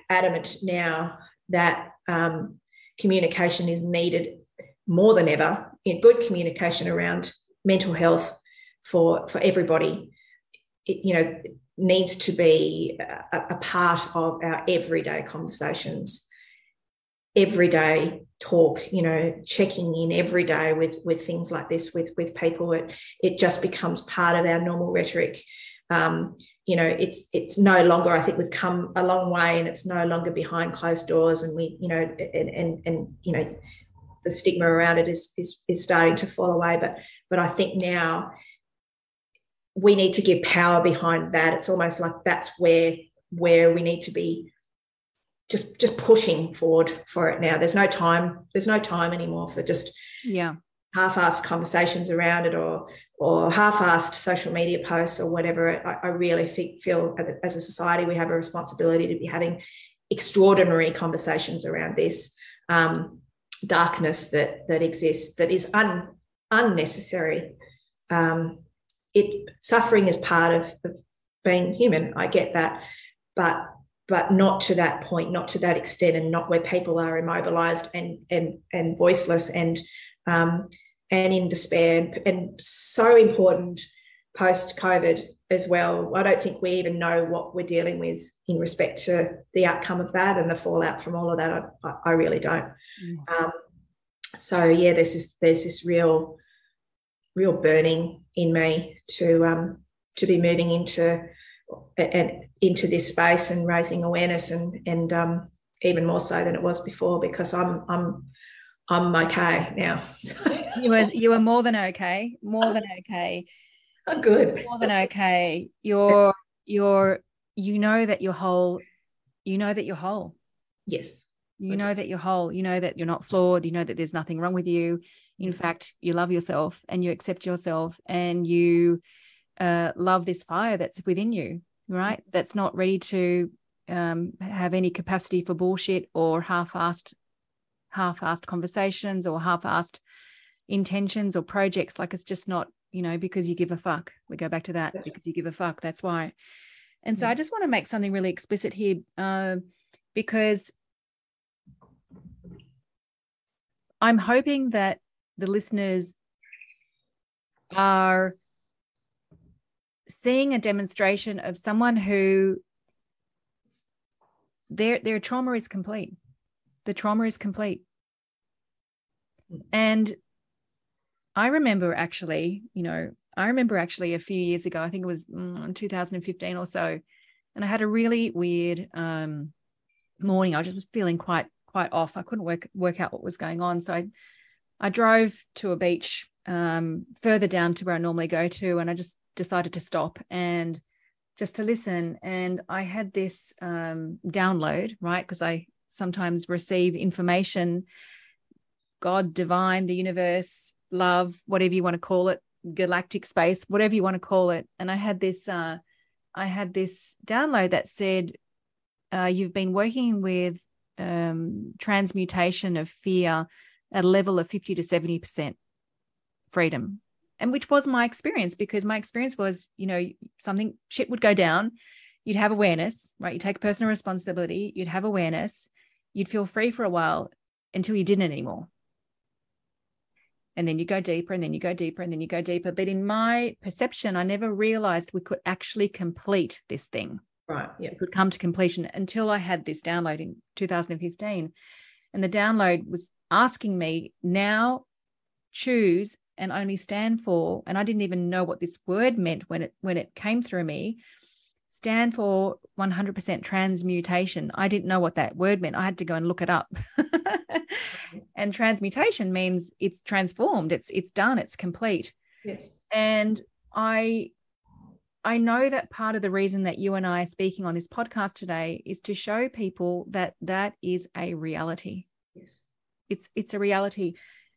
adamant now that um, communication is needed more than ever. In good communication around mental health for for everybody it, you know needs to be a, a part of our everyday conversations everyday talk you know checking in every day with with things like this with with people it it just becomes part of our normal rhetoric um, you know it's it's no longer i think we've come a long way and it's no longer behind closed doors and we you know and and, and you know the stigma around it is, is is starting to fall away but but I think now we need to give power behind that. It's almost like that's where where we need to be just just pushing forward for it now. There's no time. There's no time anymore for just yeah half-assed conversations around it or or half-assed social media posts or whatever. I, I really feel as a society we have a responsibility to be having extraordinary conversations around this um, darkness that that exists that is un, unnecessary. Um, it suffering is part of, of being human. I get that, but but not to that point, not to that extent, and not where people are immobilized and and and voiceless and um, and in despair. And, and so important post COVID as well. I don't think we even know what we're dealing with in respect to the outcome of that and the fallout from all of that. I, I really don't. Mm. Um, so yeah, there's this there's this real real burning in me to um, to be moving into and into this space and raising awareness and and um, even more so than it was before because I'm I'm I'm okay now. So. You were you were more than okay, more than okay. I'm good. More than okay. You're you're you know that you're whole. You know that you're whole. Yes. You know that you're whole. You know that you're not flawed. You know that there's nothing wrong with you. In fact, you love yourself and you accept yourself and you uh, love this fire that's within you, right? That's not ready to um, have any capacity for bullshit or half-assed, half-assed conversations or half-assed intentions or projects. Like it's just not, you know, because you give a fuck. We go back to that because you give a fuck. That's why. And so I just want to make something really explicit here uh, because I'm hoping that the listeners are seeing a demonstration of someone who their their trauma is complete. The trauma is complete. And I remember actually, you know, I remember actually a few years ago, I think it was mm, 2015 or so, and I had a really weird um, morning. I just was feeling quite quite off. I couldn't work work out what was going on. So I I drove to a beach um, further down to where I normally go to, and I just decided to stop and just to listen. And I had this um, download, right? Because I sometimes receive information, God, divine, the universe, love, whatever you want to call it, galactic space, whatever you want to call it. And I had this, uh, I had this download that said, uh, "You've been working with um, transmutation of fear at a level of fifty to seventy percent freedom." And which was my experience because my experience was, you know, something shit would go down, you'd have awareness, right? You take personal responsibility, you'd have awareness, you'd feel free for a while until you didn't anymore. And then you go deeper and then you go deeper and then you go deeper. But in my perception i never realized we could actually complete this thing. Right yeah. It could come to completion until i had this download in 2015 and the download was asking me now choose and only stand for and i didn't even know what this word meant when it when it came through me stand for 100% transmutation. I didn't know what that word meant. I had to go and look it up. And transmutation means it's transformed. It's it's done. It's complete. Yes. And i i know that part of the reason that you and i are speaking on this podcast today is to show people that that is a reality. Yes. It's it's a reality.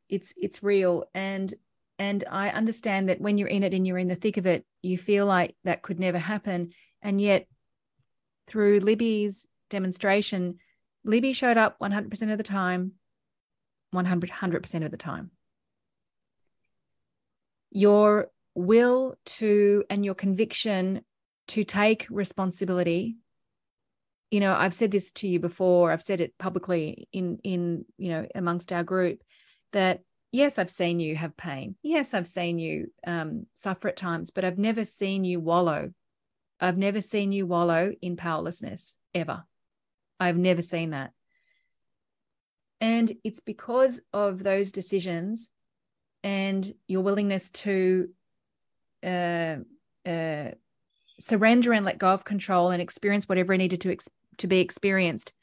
It's it's real. And and i understand that when you're in it and you're in the thick of it you feel like that could never happen. And yet through Libby's demonstration libby showed up 100% of the time 100 100% of the time. Your will to and your conviction to take responsibility you know i've said this to you before i've said it publicly in in you know amongst our group that yes i've seen you have pain. Yes i've seen you um, suffer at times but i've never seen you wallow. I've never seen you wallow in powerlessness ever. I've never seen that. And it's because of those decisions and your willingness to uh, uh, surrender and let go of control and experience whatever needed to ex- to be experienced.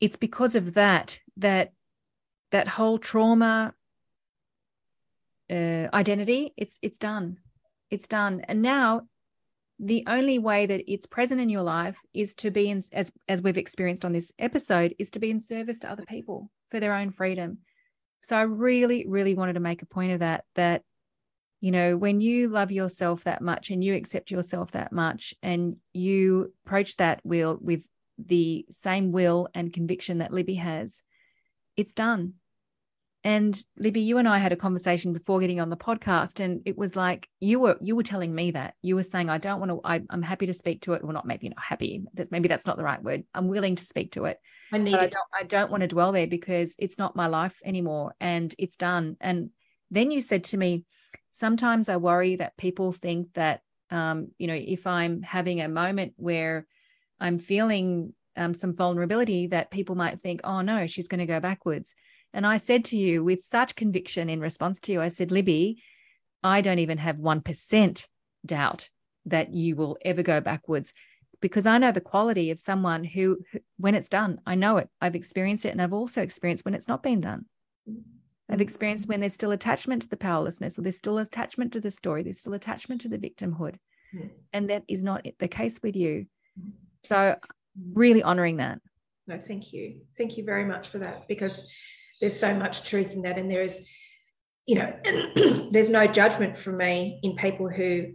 It's because of that that that whole trauma uh, identity it's it's done, it's done, and now the only way that it's present in your life is to be in as as we've experienced on this episode is to be in service to other people for their own freedom. So i really really wanted to make a point of that that you know when you love yourself that much and you accept yourself that much and you approach that will with the same will and conviction that Libby has it's done and Libby, you and I had a conversation before getting on the podcast, and it was like you were you were telling me that you were saying I don't want to. I, am happy to speak to it. Well, not maybe not happy. That's maybe that's not the right word. I'm willing to speak to it. I need. I don't, I don't want to dwell there because it's not my life anymore, and it's done. And then you said to me, sometimes I worry that people think that um, you know if I'm having a moment where I'm feeling um, some vulnerability, that people might think, oh no, she's going to go backwards and I said to you with such conviction in response to you, I said, Libby, I don't even have 1% doubt that you will ever go backwards because I know the quality of someone who, when it's done, I know it. I've experienced it. And I've also experienced when it's not been done. I've experienced when there's still attachment to the powerlessness, or there's still attachment to the story, there's still attachment to the victimhood. And that is not the case with you. So, really honoring that. No, thank you. Thank you very much for that because there's so much truth in that and there is you know there's no judgment from me in people who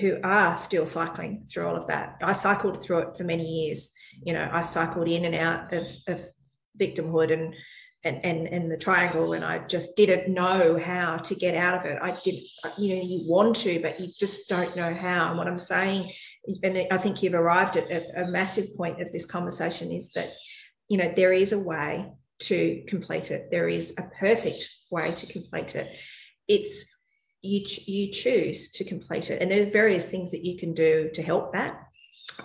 who are still cycling through all of that i cycled through it for many years you know i cycled in and out of, of victimhood and and, and and the triangle and i just didn't know how to get out of it i did you know you want to but you just don't know how and what i'm saying and i think you've arrived at a, a massive point of this conversation is that you know there is a way to complete it. There is a perfect way to complete it. It's you, you choose to complete it. And there are various things that you can do to help that,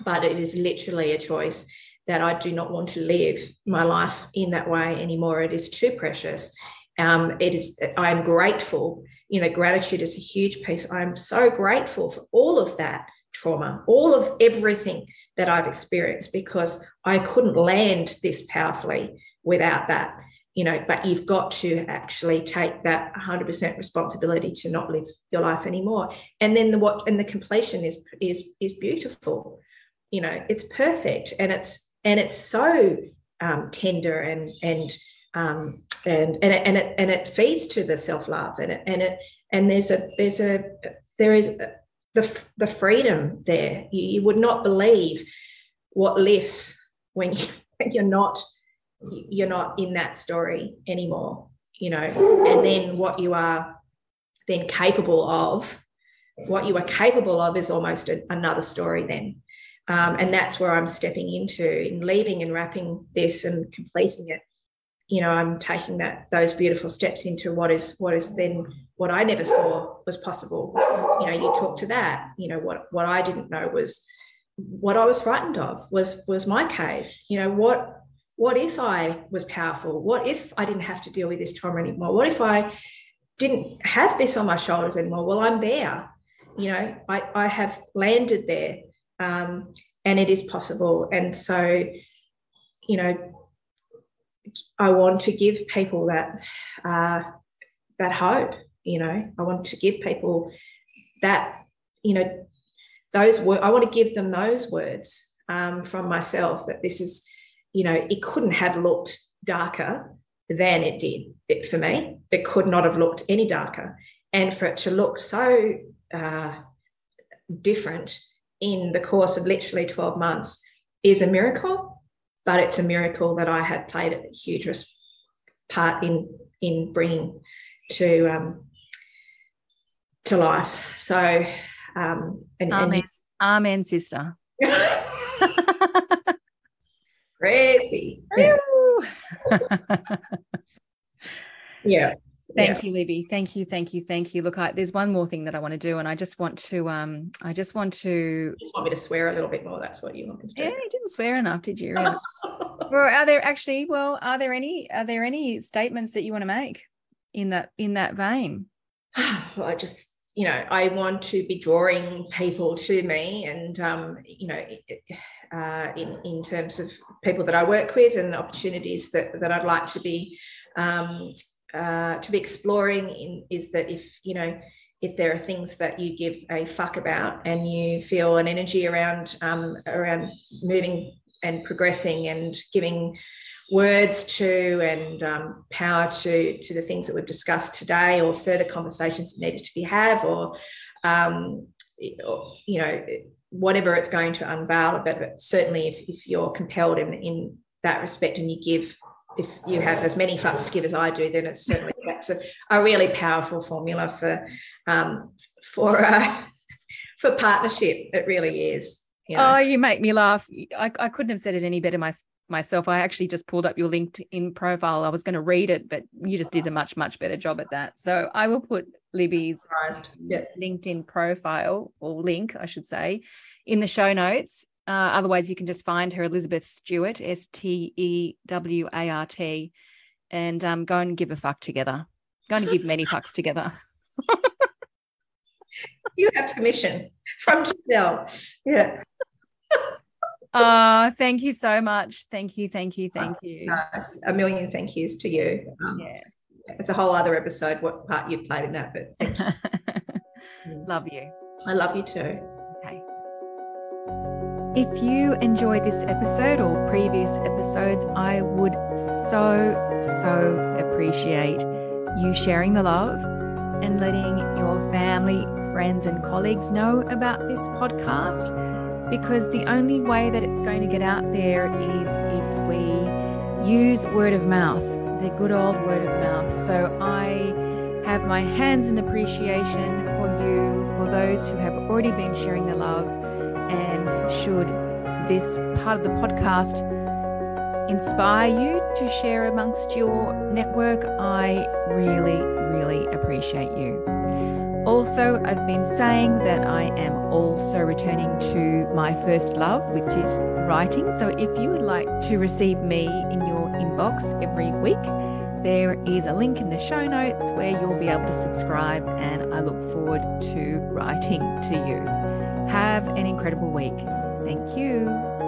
but it is literally a choice. That I do not want to live my life in that way anymore. It is too precious. Um, it is. I am grateful. You know, gratitude is a huge piece. I'm so grateful for all of that trauma, all of everything that I've experienced because I couldn't land this powerfully without that. You know, but you've got to actually take that 100% responsibility to not live your life anymore. And then the what and the completion is is is beautiful. You know, it's perfect and it's and it's so um, tender and and um, and and it, and it and it feeds to the self love and it and it and there's a there's a there is the the freedom there. You, you would not believe what lifts when you you're not you're not in that story anymore. You know, and then what you are then capable of, what you are capable of is almost a, another story then. Um, and that's where I'm stepping into in leaving and wrapping this and completing it. You know i'm taking that those beautiful steps into what is what is then what i never saw was possible. You know you talk to that you know what what i didn't know was what i was frightened of was was my cave. You know what what if i was powerful? What if i didn't have to deal with this trauma anymore? What if i didn't have this on my shoulders anymore? Well i'm there. You know i i have landed there um, and it is possible and so you know I want to give people that uh, that hope. You know, I want to give people that. You know, those words. I want to give them those words um, from myself that this is. You know, it couldn't have looked darker than it did it, for me. It could not have looked any darker, and for it to look so uh, different in the course of literally twelve months is a miracle but it's a miracle that I have played a huge part in in bringing to um, to life. So, um, and, amen, and, amen, sister. Crazy. Yeah. yeah. Thank yeah. you, Libby. Thank you, thank you, thank you. Look, I, there's one more thing that I want to do, and I just want to, um, I just want to. You want me to swear a little bit more? That's what you want me to do. Yeah, you didn't swear enough, did you? Really? well, are there actually? Well, are there any? Are there any statements that you want to make in that in that vein? well, I just, you know, I want to be drawing people to me, and um, you know. Uh, in in terms of people that I work with and opportunities that that I'd like to be um, uh, to be exploring in, is that if you know if there are things that you give a fuck about and you feel an energy around um, around moving and progressing and giving words to and um, power to to the things that we've discussed today or further conversations that needed to be have or um, you know whatever it's going to unveil but, certainly if, if you're compelled in, in that respect and you give if you have as many fucks to give as I do, then it's certainly that's a, a really powerful formula for um, for uh, for partnership. It really is. You know. Oh, you make me laugh. I, I couldn't have said it any better my, myself. I actually just pulled up your LinkedIn profile. I was going to read it, but you just did a much much better job at that. So I will put Libby's yeah. LinkedIn profile or link, I should say, in the show notes. Uh, otherwise, you can just find her, Elizabeth Stewart, S T E W A R T, and um, go and give a fuck together. Go and give many fucks together. you have permission from Gisele. Yeah. Oh, thank you so much. Thank you, thank you, thank you. Uh, a million thank yous to you. Um, yeah. It's a whole other episode what part you played in that, but thank you. love you. I love you too. If you enjoyed this episode or previous episodes, I would so, so appreciate you sharing the love and letting your family, friends, and colleagues know about this podcast because the only way that it's going to get out there is if we use word of mouth, the good old word of mouth. So I have my hands in appreciation for you, for those who have already been sharing the love and should this part of the podcast inspire you to share amongst your network, I really, really appreciate you. Also, I've been saying that I am also returning to my first love, which is writing. So, if you would like to receive me in your inbox every week, there is a link in the show notes where you'll be able to subscribe, and I look forward to writing to you. Have an incredible week. Thank you.